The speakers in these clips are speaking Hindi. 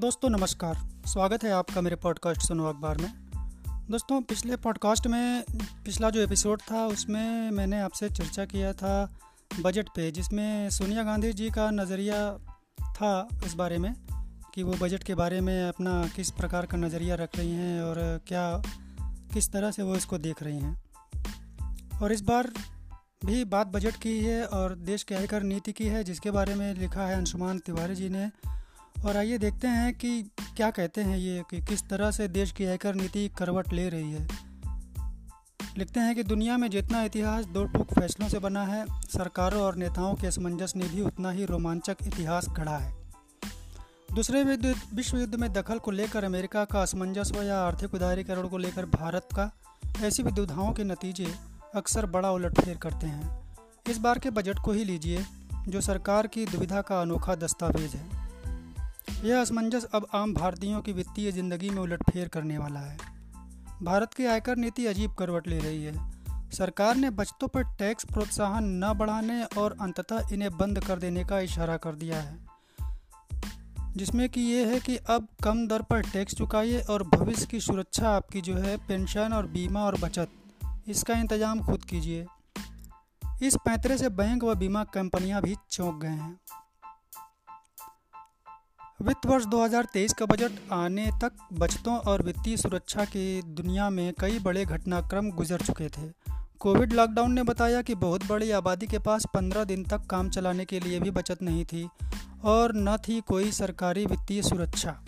दोस्तों, नमस्कार। स्वागत है आपका मेरे पॉडकास्ट सुनो अखबार में। दोस्तों, पिछले पॉडकास्ट में, पिछला जो एपिसोड था, उसमें मैंने आपसे चर्चा किया था बजट पे, जिसमें सोनिया गांधी जी का नज़रिया था इस बारे में, कि वो बजट के बारे में अपना किस प्रकार का नज़रिया रख रही हैं और क्या, किस तरह से वो इसको देख रही हैं। और इस बार भी बात बजट की है और देश के आयकर नीति की है, जिसके बारे में लिखा है अंशुमान तिवारी जी ने। और आइए देखते हैं कि क्या कहते हैं ये कि किस तरह से देश की आयकर नीति करवट ले रही है। लिखते हैं कि दुनिया में जितना इतिहास दो टूक फैसलों से बना है, सरकारों और नेताओं के असमंजस ने भी उतना ही रोमांचक इतिहास गढ़ा है। दूसरे विश्व युद्ध में दखल को लेकर अमेरिका का असमंजस हो या आर्थिक उदारीकरण को लेकर भारत का, ऐसी विद्युधाओं के नतीजे अक्सर बड़ा उलटफेर करते हैं। इस बार के बजट को ही लीजिए, जो सरकार की दुविधा का अनोखा दस्तावेज़ है। यह असमंजस अब आम भारतीयों की वित्तीय ज़िंदगी में उलटफेर करने वाला है। भारत की आयकर नीति अजीब करवट ले रही है। सरकार ने बचतों पर टैक्स प्रोत्साहन न बढ़ाने और अंततः इन्हें बंद कर देने का इशारा कर दिया है। जिसमें कि ये है कि अब कम दर पर टैक्स चुकाइए और भविष्य की सुरक्षा आपकी जो है, पेंशन और बीमा और बचत, इसका इंतज़ाम खुद कीजिए। इस पैंतरे से बैंक व बीमा कंपनियाँ भी चौंक गए हैं। वित्त वर्ष 2023 का बजट आने तक बचतों और वित्तीय सुरक्षा की दुनिया में कई बड़े घटनाक्रम गुजर चुके थे। कोविड लॉकडाउन ने बताया कि बहुत बड़ी आबादी के पास 15 दिन तक काम चलाने के लिए भी बचत नहीं थी और न थी कोई सरकारी वित्तीय सुरक्षा।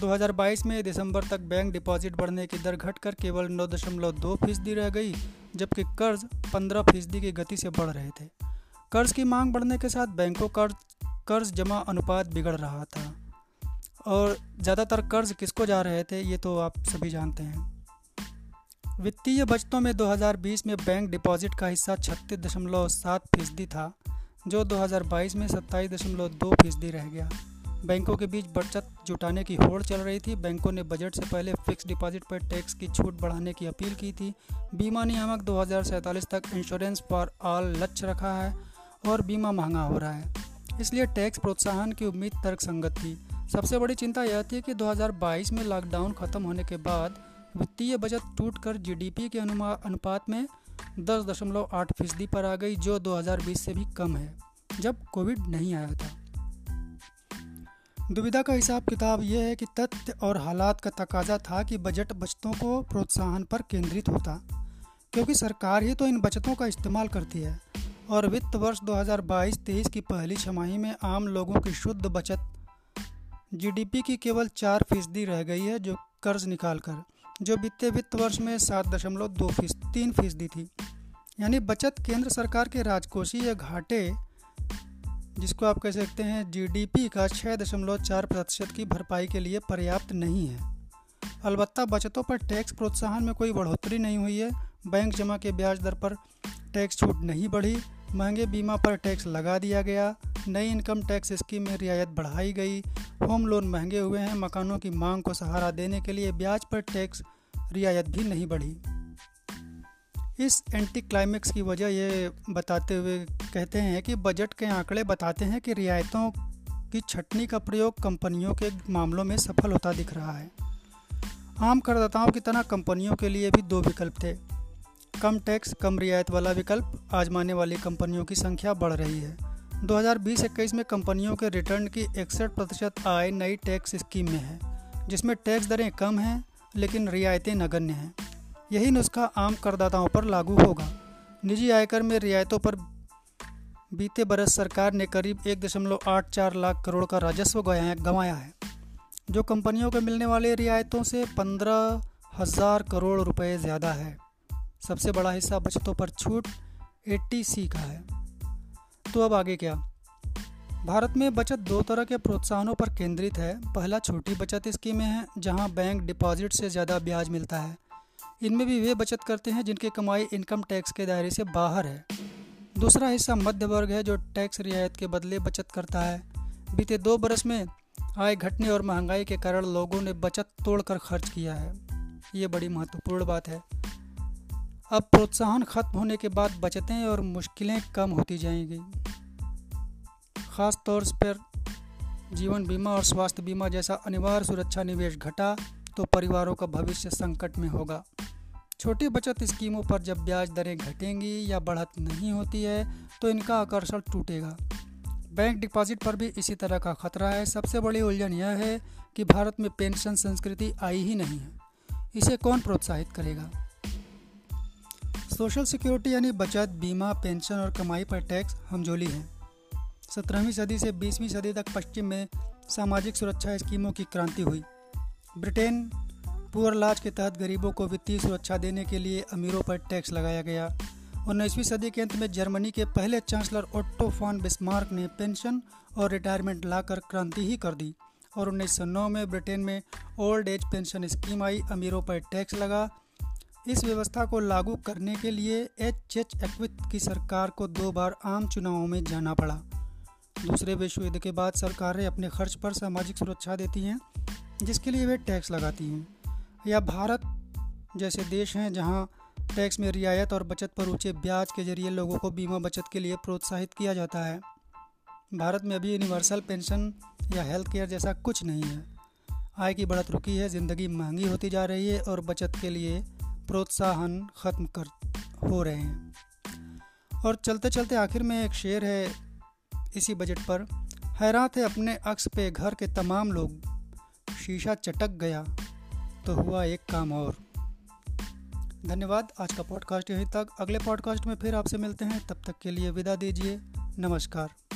2022 में दिसंबर तक बैंक डिपॉजिट बढ़ने की दर घटकर केवल 9.2 फ़ीसदी रह गई, जबकि कर्ज 15 फ़ीसदी की गति से बढ़ रहे थे। कर्ज की मांग बढ़ने के साथ बैंकों कर्ज कर्ज जमा अनुपात बिगड़ रहा था। और ज़्यादातर कर्ज किसको जा रहे थे, ये तो आप सभी जानते हैं। वित्तीय बचतों में 2020 में बैंक डिपॉजिट का हिस्सा छत्तीस दशमलव सात फ़ीसदी था, जो 2022 में सत्ताईस दशमलव दो फ़ीसदी रह गया। बैंकों के बीच बचत जुटाने की होड़ चल रही थी। बैंकों ने बजट से पहले फिक्स डिपॉजिट पर टैक्स की छूट बढ़ाने की अपील की थी। बीमा नियामक दो हज़ार सैंतालीस तक इंश्योरेंस फॉर ऑल लक्ष्य रखा है और बीमा महँगा हो रहा है। इसलिए टैक्स प्रोत्साहन की उम्मीद तर्क संगत थी। सबसे बड़ी चिंता यह थी कि 2022 में लॉकडाउन खत्म होने के बाद वित्तीय बजट टूटकर जीडीपी के अनुपात में दस दशमलव आठ फ़ीसदी पर आ गई, जो 2020 से भी कम है, जब कोविड नहीं आया था। दुविधा का हिसाब किताब यह है कि तथ्य और हालात का तकाजा था कि बजट बचतों को प्रोत्साहन पर केंद्रित होता, क्योंकि सरकार ही तो इन बचतों का इस्तेमाल करती है। और वित्त वर्ष 2022-23 की पहली छमाही में आम लोगों की शुद्ध बचत जीडीपी की केवल चार फ़ीसदी रह गई है, जो कर्ज निकाल कर जो बीते वित्त वर्ष में सात दशमलव दो फ़ीस, तीन फ़ीसदी थी। यानी बचत केंद्र सरकार के राजकोषीय घाटे, जिसको आप कह सकते हैं जीडीपी का छः दशमलव चार प्रतिशत की भरपाई के लिए पर्याप्त नहीं है। अलबत्ता बचतों पर टैक्स प्रोत्साहन में कोई बढ़ोतरी नहीं हुई है। बैंक जमा के ब्याज दर पर टैक्स छूट नहीं बढ़ी। महँगे बीमा पर टैक्स लगा दिया गया। नई इनकम टैक्स स्कीम में रियायत बढ़ाई गई। होम लोन महँगे हुए हैं। मकानों की मांग को सहारा देने के लिए ब्याज पर टैक्स रियायत भी नहीं बढ़ी। इस एंटी क्लाइमेक्स की वजह ये बताते हुए कहते हैं कि बजट के आंकड़े बताते हैं कि रियायतों की छटनी का प्रयोग कंपनियों के मामलों में सफल होता दिख रहा है। आम करदाताओं की तरह कंपनियों के लिए भी दो विकल्प थे। कम टैक्स, कम रियायत वाला विकल्प आजमाने वाली कंपनियों की संख्या बढ़ रही है। 2020-21 में कंपनियों के रिटर्न की इकसठ प्रतिशत आय नई टैक्स स्कीम में है, जिसमें टैक्स दरें कम हैं, लेकिन रियायतें नगण्य हैं। यही नुस्खा आम करदाताओं पर लागू होगा। निजी आयकर में रियायतों पर बीते बरस सरकार ने करीब एक दशमलव आठ चार लाख करोड़ का राजस्व गंवाया है, जो कंपनियों को मिलने वाले रियायतों से पंद्रह हज़ार करोड़ रुपए ज़्यादा है। सबसे बड़ा हिस्सा बचतों पर छूट सी का है। तो अब आगे क्या? भारत में बचत दो तरह के प्रोत्साहनों पर केंद्रित है। पहला छोटी बचत स्कीमें हैं, जहाँ बैंक डिपॉजिट से ज़्यादा ब्याज मिलता है। इनमें भी वे बचत करते हैं जिनकी कमाई इनकम टैक्स के दायरे से बाहर है। दूसरा हिस्सा मध्य वर्ग है, जो टैक्स रियायत के बदले बचत करता है। बीते दो बरस में आय घटने और महँगाई के कारण लोगों ने बचत तोड़कर खर्च किया है। ये बड़ी महत्वपूर्ण बात है। अब प्रोत्साहन खत्म होने के बाद बचतें और मुश्किलें कम होती जाएँगी। ख़ास तौर पर जीवन बीमा और स्वास्थ्य बीमा जैसा अनिवार्य सुरक्षा निवेश घटा तो परिवारों का भविष्य संकट में होगा। छोटी बचत स्कीमों पर जब ब्याज दरें घटेंगी या बढ़त नहीं होती है तो इनका आकर्षण टूटेगा। बैंक डिपॉजिट पर भी इसी तरह का खतरा है। सबसे बड़ी उलझन यह है कि भारत में पेंशन संस्कृति आई ही नहीं है। इसे कौन प्रोत्साहित करेगा? सोशल सिक्योरिटी यानी बचत, बीमा पेंशन और कमाई पर टैक्स हमजोली है। सत्रहवीं सदी से बीसवीं सदी तक पश्चिम में सामाजिक सुरक्षा स्कीमों की क्रांति हुई। ब्रिटेन पुअर लाज के तहत गरीबों को वित्तीय सुरक्षा देने के लिए अमीरों पर टैक्स लगाया गया। उन्नीसवीं सदी के अंत में जर्मनी के पहले चांसलर ओट्टो फॉन बिस्मार्क ने पेंशन और रिटायरमेंट लाकर क्रांति ही कर दी। और 1909 में ब्रिटेन में ओल्ड एज पेंशन स्कीम आई, अमीरों पर टैक्स लगा। इस व्यवस्था को लागू करने के लिए एच एच एक्विथ की सरकार को दो बार आम चुनावों में जाना पड़ा। दूसरे विश्व युद्ध के बाद सरकारें अपने खर्च पर सामाजिक सुरक्षा देती हैं, जिसके लिए वे टैक्स लगाती हैं। या भारत जैसे देश हैं जहाँ टैक्स में रियायत और बचत पर ऊँचे ब्याज के ज़रिए लोगों को बीमा बचत के लिए प्रोत्साहित किया जाता है। भारत में अभी यूनिवर्सल पेंशन या हेल्थ केयर जैसा कुछ नहीं है। आय की बढ़त रुकी है, ज़िंदगी महँगी होती जा रही है और बचत के लिए प्रोत्साहन ख़त्म कर, हो रहे हैं। और चलते चलते आखिर में एक शेर है इसी बजट पर। हैरान थे अपने अक्स पे, घर के तमाम लोग। शीशा चटक गया तो हुआ एक काम और। धन्यवाद, आज का पॉडकास्ट यहीं तक। अगले पॉडकास्ट में फिर आपसे मिलते हैं। तब तक के लिए विदा दीजिए। नमस्कार।